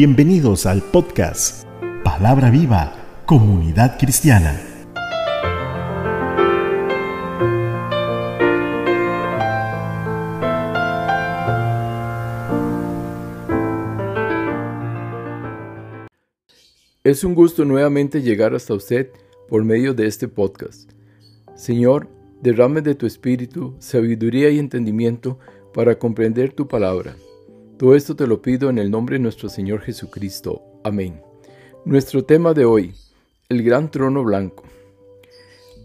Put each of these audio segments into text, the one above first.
Bienvenidos al podcast Palabra Viva, Comunidad Cristiana. Es un gusto nuevamente llegar hasta usted por medio de este podcast. Señor, derrame de tu espíritu sabiduría y entendimiento para comprender tu palabra. Todo esto te lo pido en el nombre de nuestro Señor Jesucristo. Amén. Nuestro tema de hoy, el gran trono blanco.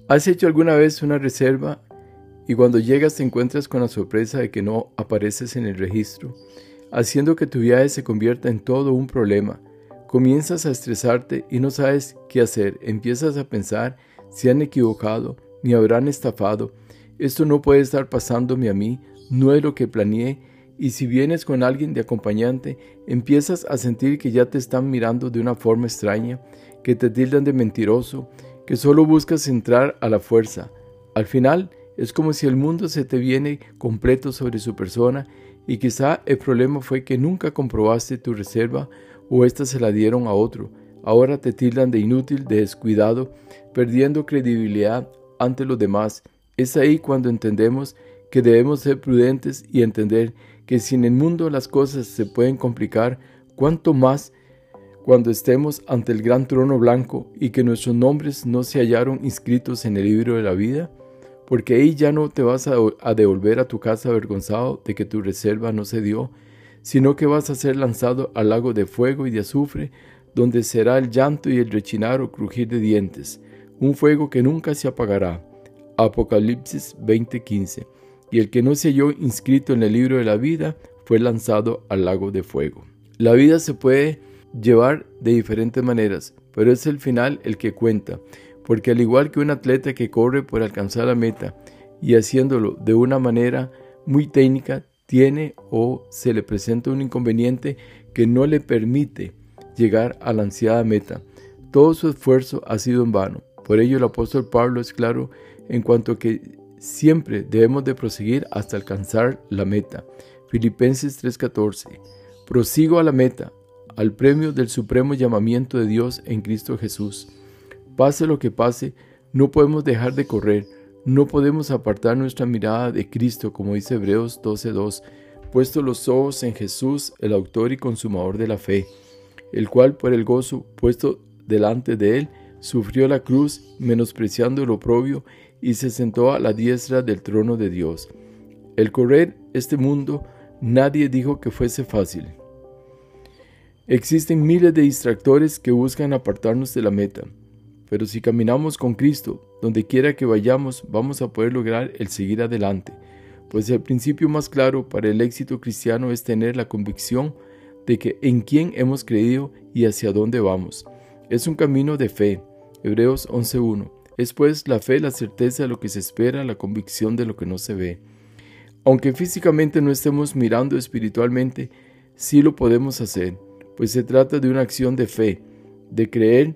¿Has hecho alguna vez una reserva y cuando llegas te encuentras con la sorpresa de que no apareces en el registro, haciendo que tu viaje se convierta en todo un problema? Comienzas a estresarte y no sabes qué hacer, empiezas a pensar si han equivocado, me habrán estafado, esto no puede estar pasándome a mí, no es lo que planeé, y si vienes con alguien de acompañante, empiezas a sentir que ya te están mirando de una forma extraña, que te tildan de mentiroso, que solo buscas entrar a la fuerza. Al final, es como si el mundo se te viene completo sobre su persona y quizá el problema fue que nunca comprobaste tu reserva o ésta se la dieron a otro. Ahora te tildan de inútil, de descuidado, perdiendo credibilidad ante los demás. Es ahí cuando entendemos que debemos ser prudentes y entender que si en el mundo las cosas se pueden complicar, cuanto más cuando estemos ante el gran trono blanco y que nuestros nombres no se hallaron inscritos en el libro de la vida, porque ahí ya no te vas a, devolver a tu casa avergonzado de que tu reserva no se dio, sino que vas a ser lanzado al lago de fuego y de azufre, donde será el llanto y el rechinar o crujir de dientes, un fuego que nunca se apagará. Apocalipsis 20:15 y el que no se halló inscrito en el libro de la vida fue lanzado al lago de fuego. La vida se puede llevar de diferentes maneras, pero es el final el que cuenta, porque al igual que un atleta que corre por alcanzar la meta y haciéndolo de una manera muy técnica, tiene o se le presenta un inconveniente que no le permite llegar a la ansiada meta. Todo su esfuerzo ha sido en vano. Por ello el apóstol Pablo es claro en cuanto que Siempre debemos de proseguir hasta alcanzar la meta. Filipenses 3:14. Prosigo a la meta, al premio del supremo llamamiento de Dios en Cristo Jesús. Pase lo que pase, no podemos dejar de correr, no podemos apartar nuestra mirada de Cristo, como dice Hebreos 12:2, puesto los ojos en Jesús, el autor y consumador de la fe, el cual por el gozo puesto delante de él, sufrió la cruz, menospreciando el oprobio, y se sentó a la diestra del trono de Dios. El correr este mundo nadie dijo que fuese fácil. Existen miles de distractores que buscan apartarnos de la meta, pero si caminamos con Cristo, donde quiera que vayamos, vamos a poder lograr el seguir adelante, pues el principio más claro para el éxito cristiano es tener la convicción de que en quién hemos creído y hacia dónde vamos. Es un camino de fe. Hebreos 11.1 es pues la fe, la certeza de lo que se espera, la convicción de lo que no se ve. Aunque físicamente no estemos mirando espiritualmente, sí lo podemos hacer, pues se trata de una acción de fe, de creer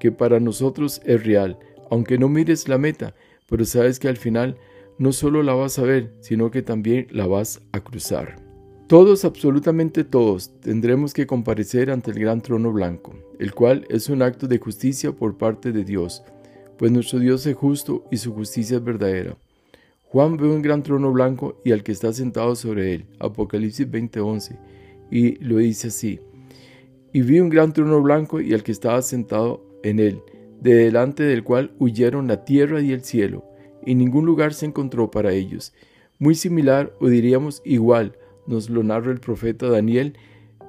que para nosotros es real, aunque no mires la meta, pero sabes que al final no solo la vas a ver, sino que también la vas a cruzar. Todos, absolutamente todos, tendremos que comparecer ante el gran trono blanco, el cual es un acto de justicia por parte de Dios, pues nuestro Dios es justo y su justicia es verdadera. Juan ve un gran trono blanco y al que está sentado sobre él, Apocalipsis 20:11, y lo dice así, y vi un gran trono blanco y al que estaba sentado en él, de delante del cual huyeron la tierra y el cielo, y ningún lugar se encontró para ellos. Muy similar, o diríamos igual, nos lo narra el profeta Daniel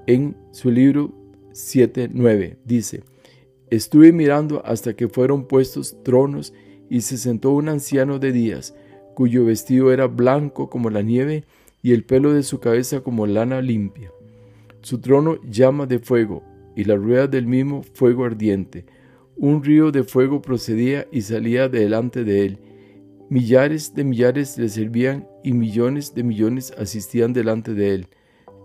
en su libro 7:9. Dice, Estuve mirando hasta que fueron puestos tronos y se sentó un anciano de días, cuyo vestido era blanco como la nieve y el pelo de su cabeza como lana limpia. Su trono llama de fuego y la rueda del mismo fuego ardiente. Un río de fuego procedía y salía delante de él. Millares de millares le servían y millones de millones asistían delante de él.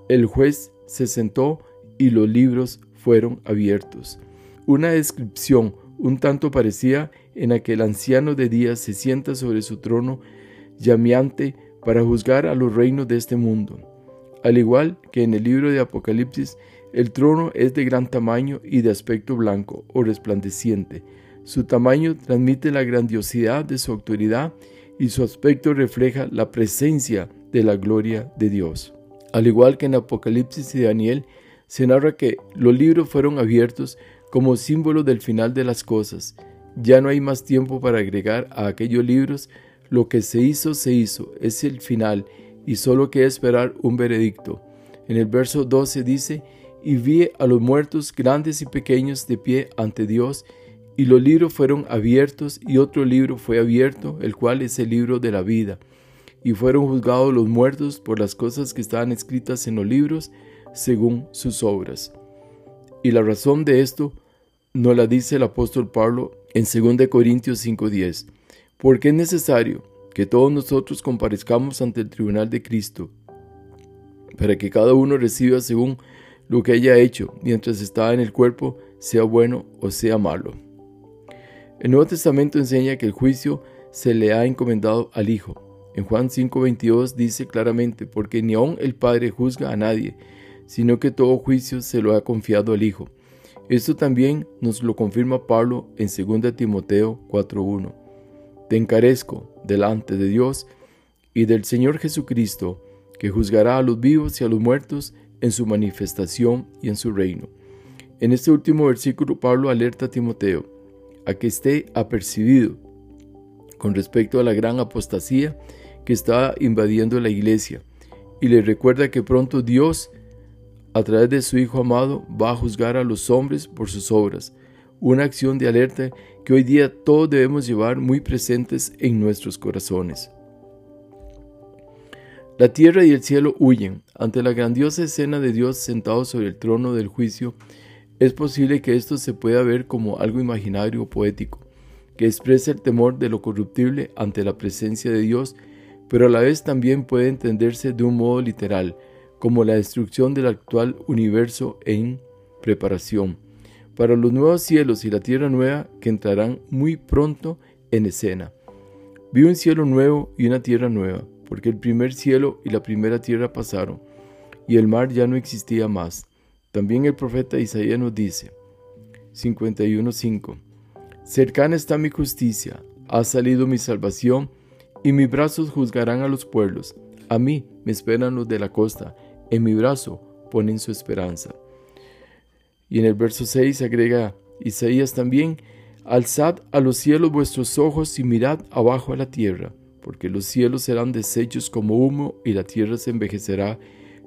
El juez se sentó y los libros fueron abiertos. Una descripción un tanto parecía en la que el anciano de días se sienta sobre su trono llameante para juzgar a los reinos de este mundo. Al igual que en el libro de Apocalipsis, El trono es de gran tamaño y de aspecto blanco o resplandeciente. Su tamaño transmite la grandiosidad de su autoridad y su aspecto refleja la presencia de la gloria de Dios. Al igual que en Apocalipsis y Daniel, se narra que los libros fueron abiertos como símbolo del final de las cosas. Ya no hay más tiempo para agregar a aquellos libros. Lo que se hizo, se hizo. Es el final y solo queda esperar un veredicto. En el verso 12 dice, y vi a los muertos grandes y pequeños de pie ante Dios, y los libros fueron abiertos, y otro libro fue abierto, el cual es el libro de la vida. Y fueron juzgados los muertos por las cosas que estaban escritas en los libros, según sus obras. Y la razón de esto nos la dice el apóstol Pablo en 2 Corintios 5:10, porque es necesario que todos nosotros comparezcamos ante el tribunal de Cristo, para que cada uno reciba según lo que haya hecho mientras estaba en el cuerpo, sea bueno o sea malo. El Nuevo Testamento enseña que el juicio se le ha encomendado al Hijo. En Juan 5:22 dice claramente, porque ni aun el Padre juzga a nadie, sino que todo juicio se lo ha confiado al Hijo. Esto también nos lo confirma Pablo en 2 Timoteo 4:1. Te encarezco delante de Dios y del Señor Jesucristo, que juzgará a los vivos y a los muertos en su manifestación y en su reino. En este último versículo Pablo alerta a Timoteo a que esté apercibido con respecto a la gran apostasía que está invadiendo la iglesia y le recuerda que pronto Dios, a través de su Hijo amado, va a juzgar a los hombres por sus obras, una acción de alerta que hoy día todos debemos llevar muy presentes en nuestros corazones. La tierra y el cielo huyen. Ante la grandiosa escena de Dios sentado sobre el trono del juicio, es posible que esto se pueda ver como algo imaginario o poético, que expresa el temor de lo corruptible ante la presencia de Dios, pero a la vez también puede entenderse de un modo literal, como la destrucción del actual universo en preparación, para los nuevos cielos y la tierra nueva que entrarán muy pronto en escena. Vi un cielo nuevo y una tierra nueva porque el primer cielo y la primera tierra pasaron, y el mar ya no existía más. También el profeta Isaías nos dice, 51.5, Cercana está mi justicia, ha salido mi salvación, y mis brazos juzgarán a los pueblos. A mí me esperan los de la costa, en mi brazo ponen su esperanza. Y en el verso 6 agrega Isaías también, Alzad a los cielos vuestros ojos y mirad abajo a la tierra porque los cielos serán deshechos como humo y la tierra se envejecerá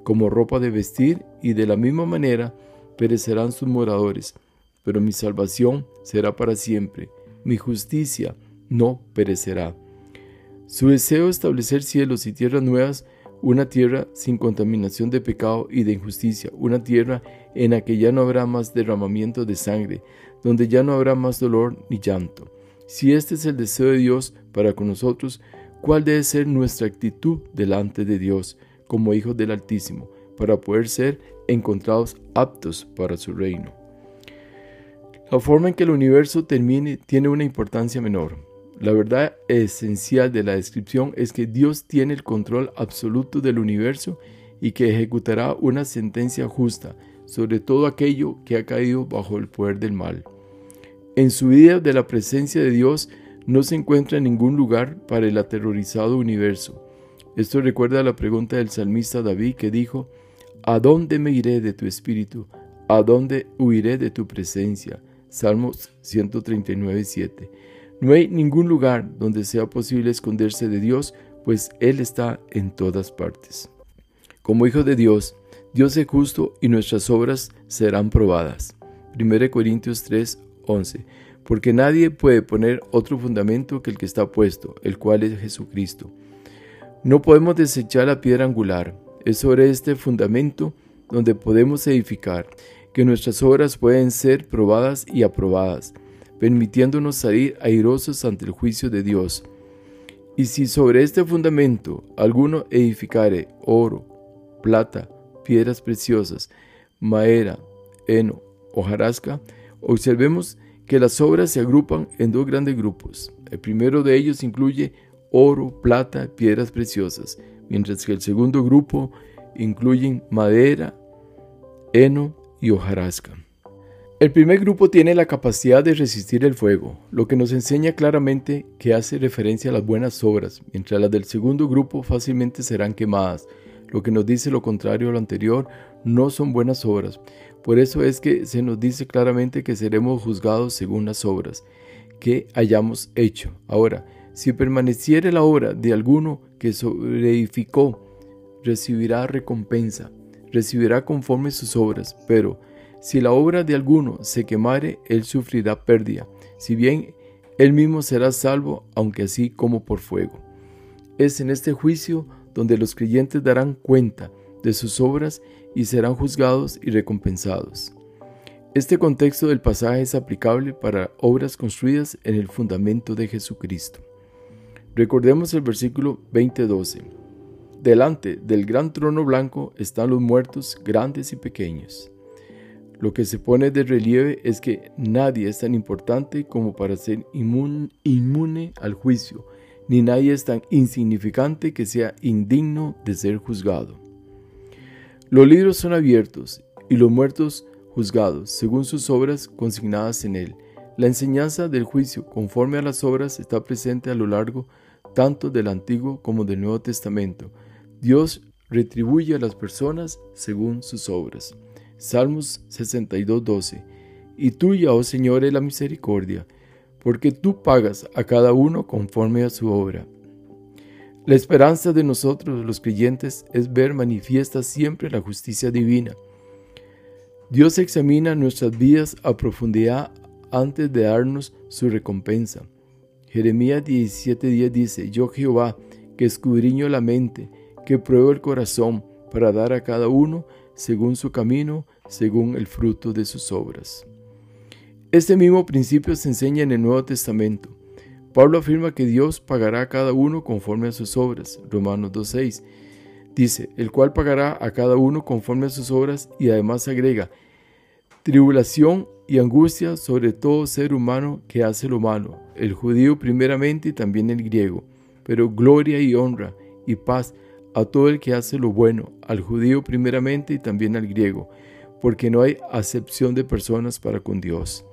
como ropa de vestir y de la misma manera perecerán sus moradores. Pero mi salvación será para siempre, mi justicia no perecerá. Su deseo es establecer cielos y tierras nuevas, una tierra sin contaminación de pecado y de injusticia, una tierra en la que ya no habrá más derramamiento de sangre, donde ya no habrá más dolor ni llanto. Si este es el deseo de Dios para con nosotros, cuál debe ser nuestra actitud delante de Dios como hijos del Altísimo para poder ser encontrados aptos para su reino. La forma en que el universo termine tiene una importancia menor. La verdad esencial de la descripción es que Dios tiene el control absoluto del universo y que ejecutará una sentencia justa sobre todo aquello que ha caído bajo el poder del mal. En su vida de la presencia de Dios, no se encuentra ningún lugar para el aterrorizado universo. Esto recuerda la pregunta del salmista David que dijo, ¿A dónde me iré de tu espíritu? ¿A dónde huiré de tu presencia? Salmos 139, 7. No hay ningún lugar donde sea posible esconderse de Dios, pues Él está en todas partes. Como hijo de Dios, Dios es justo y nuestras obras serán probadas. 1 Corintios 3, 11 porque nadie puede poner otro fundamento que el que está puesto, el cual es Jesucristo. No podemos desechar la piedra angular, es sobre este fundamento donde podemos edificar, que nuestras obras pueden ser probadas y aprobadas, permitiéndonos salir airosos ante el juicio de Dios. Y si sobre este fundamento alguno edificare oro, plata, piedras preciosas, madera, heno, hojarasca, observemos que las obras se agrupan en dos grandes grupos. El primero de ellos incluye oro, plata, piedras preciosas, mientras que el segundo grupo incluye madera, heno y hojarasca. El primer grupo tiene la capacidad de resistir el fuego, lo que nos enseña claramente que hace referencia a las buenas obras, mientras las del segundo grupo fácilmente serán quemadas, lo que nos dice lo contrario a lo anterior, no son buenas obras. Por eso es que se nos dice claramente que seremos juzgados según las obras que hayamos hecho. Ahora, si permaneciere la obra de alguno que sobreedificó, recibirá recompensa, recibirá conforme sus obras, pero si la obra de alguno se quemare, él sufrirá pérdida, si bien él mismo será salvo, aunque así como por fuego. Es en este juicio donde los creyentes darán cuenta de sus obras y serán juzgados y recompensados. Este contexto del pasaje es aplicable para obras construidas en el fundamento de Jesucristo. Recordemos el versículo 20:12. Delante del gran trono blanco están los muertos grandes y pequeños. Lo que se pone de relieve es que nadie es tan importante como para ser inmune, al juicio, ni nadie es tan insignificante que sea indigno de ser juzgado. Los libros son abiertos y los muertos juzgados según sus obras consignadas en él. La enseñanza del juicio conforme a las obras está presente a lo largo tanto del Antiguo como del Nuevo Testamento. Dios retribuye a las personas según sus obras. Salmos 62:12. Y tuya, oh Señor, es la misericordia, porque tú pagas a cada uno conforme a su obra. La esperanza de nosotros, los creyentes, es ver manifiesta siempre la justicia divina. Dios examina nuestras vidas a profundidad antes de darnos su recompensa. Jeremías 17:10 dice, Yo Jehová, que escudriño la mente, que pruebo el corazón, para dar a cada uno según su camino, según el fruto de sus obras. Este mismo principio se enseña en el Nuevo Testamento. Pablo afirma que Dios pagará a cada uno conforme a sus obras, Romanos 2.6. Dice, el cual pagará a cada uno conforme a sus obras y además agrega, tribulación y angustia sobre todo ser humano que hace lo malo, el judío primeramente y también el griego, pero gloria y honra y paz a todo el que hace lo bueno, al judío primeramente y también al griego, porque no hay acepción de personas para con Dios.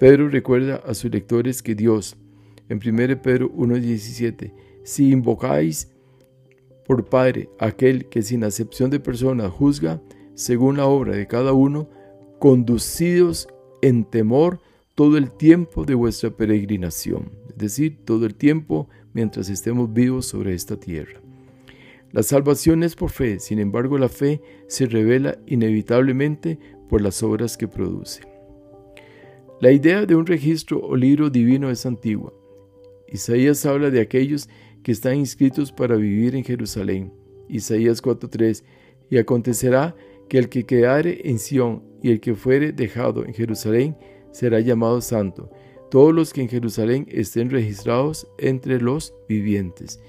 Pedro recuerda a sus lectores que Dios, en 1 Pedro 1.17, si invocáis por Padre aquel que sin acepción de personas juzga, según la obra de cada uno, conducidos en temor todo el tiempo de vuestra peregrinación, es decir, todo el tiempo mientras estemos vivos sobre esta tierra. La salvación es por fe, sin embargo la fe se revela inevitablemente por las obras que produce. La idea de un registro o libro divino es antigua. Isaías habla de aquellos que están inscritos para vivir en Jerusalén. Isaías 4:3 Y acontecerá que el que quedare en Sión y el que fuere dejado en Jerusalén será llamado santo, todos los que en Jerusalén estén registrados entre los vivientes.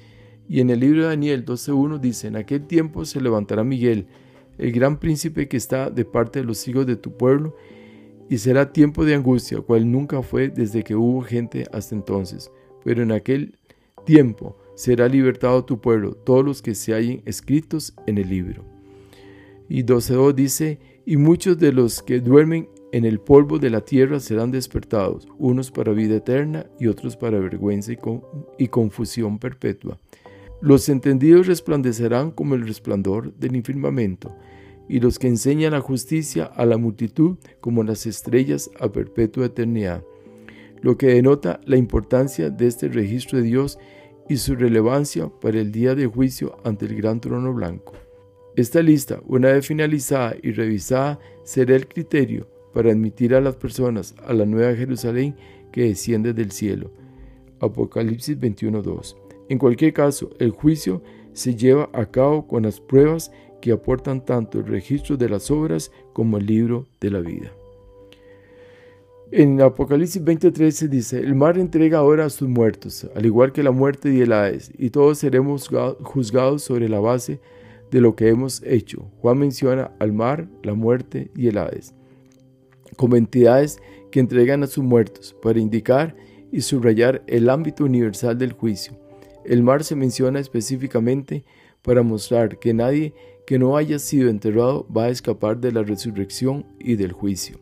Y en el libro de Daniel 12.1 dice, en aquel tiempo se levantará Miguel, el gran príncipe que está de parte de los hijos de tu pueblo, y será tiempo de angustia, cual nunca fue desde que hubo gente hasta entonces. Pero en aquel tiempo será libertado tu pueblo, todos los que se hallen escritos en el libro. Y 12.2 dice, y muchos de los que duermen en el polvo de la tierra serán despertados, unos para vida eterna y otros para vergüenza y, y confusión perpetua. Los entendidos resplandecerán como el resplandor del firmamento, y los que enseñan la justicia a la multitud como las estrellas a perpetua eternidad, lo que denota la importancia de este registro de Dios y su relevancia para el día de juicio ante el gran trono blanco. Esta lista, una vez finalizada y revisada, será el criterio para admitir a las personas a la nueva Jerusalén que desciende del cielo. Apocalipsis 21.2 en cualquier caso, el juicio se lleva a cabo con las pruebas que aportan tanto el registro de las obras como el libro de la vida. En Apocalipsis 20:13 dice, el mar entrega ahora a sus muertos, al igual que la muerte y el Hades, y todos seremos juzgados sobre la base de lo que hemos hecho. Juan menciona al mar, la muerte y el Hades, como entidades que entregan a sus muertos para indicar y subrayar el ámbito universal del juicio el mar se menciona específicamente para mostrar que nadie que no haya sido enterrado va a escapar de la resurrección y del juicio.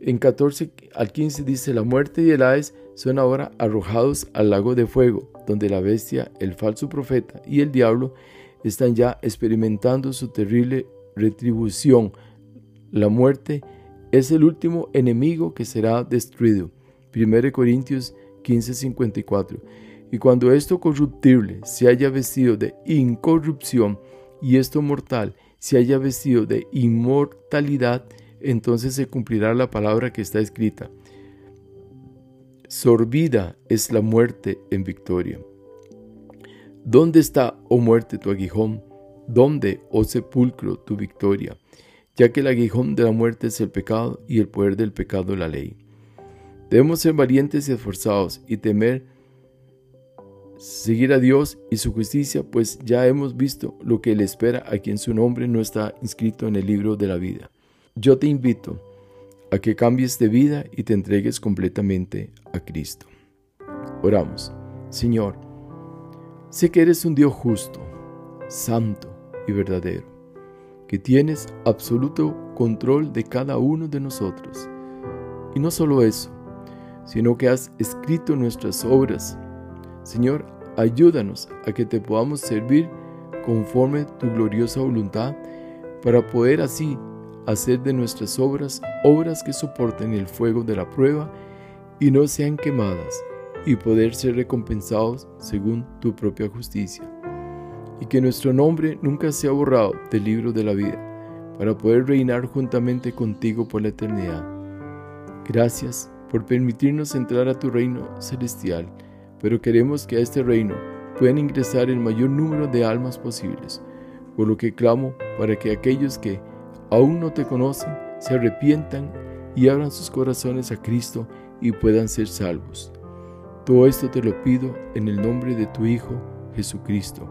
En 14 al 15 dice, la muerte y el Hades son ahora arrojados al lago de fuego, donde la bestia, el falso profeta y el diablo están ya experimentando su terrible retribución. La muerte es el último enemigo que será destruido. 1 Corintios 15:54. Y cuando esto corruptible se haya vestido de incorrupción y esto mortal se haya vestido de inmortalidad, entonces se cumplirá la palabra que está escrita. Sorbida es la muerte en victoria. ¿Dónde está, oh muerte, tu aguijón? ¿Dónde, oh sepulcro, tu victoria? Ya que el aguijón de la muerte es el pecado y el poder del pecado la ley. Debemos ser valientes y esforzados y temer seguir a Dios y su justicia, pues ya hemos visto lo que le espera a quien su nombre no está inscrito en el libro de la vida. Yo te invito a que cambies de vida y te entregues completamente a Cristo. Oramos. Señor, sé que eres un Dios justo, santo y verdadero, que tienes absoluto control de cada uno de nosotros. Y no solo eso, sino que has escrito nuestras obras. Señor, ayúdanos a que te podamos servir conforme tu gloriosa voluntad, para poder así hacer de nuestras obras obras que soporten el fuego de la prueba y no sean quemadas, y poder ser recompensados según tu propia justicia. Y que nuestro nombre nunca sea borrado del libro de la vida, para poder reinar juntamente contigo por la eternidad. Gracias por permitirnos entrar a tu reino celestial, pero queremos que a este reino puedan ingresar el mayor número de almas posibles, por lo que clamo para que aquellos que aún no te conocen se arrepientan y abran sus corazones a Cristo y puedan ser salvos. Todo esto te lo pido en el nombre de tu Hijo Jesucristo.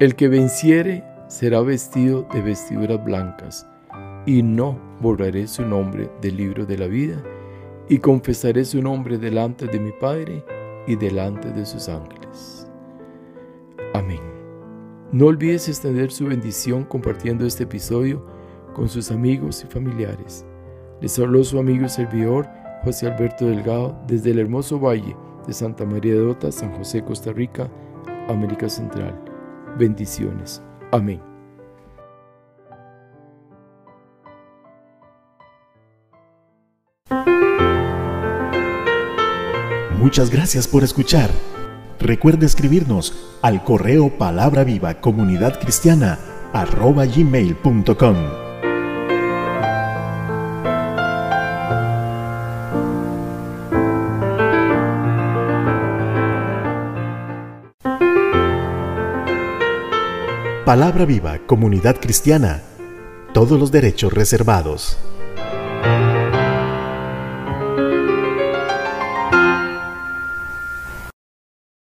El que venciere será vestido de vestiduras blancas, y no borraré su nombre del libro de la vida, y confesaré su nombre delante de mi Padre y delante de sus ángeles. Amén. No olvides extender su bendición compartiendo este episodio con sus amigos y familiares. Les habló su amigo y servidor José Alberto Delgado desde el hermoso valle de Santa María de Ota, San José, Costa Rica, América Central. Bendiciones. Amén. Muchas gracias por escuchar. Recuerde escribirnos al correo palabra viva comunidad cristiana arroba gmail.com. Palabra viva comunidad cristiana. Todos los derechos reservados.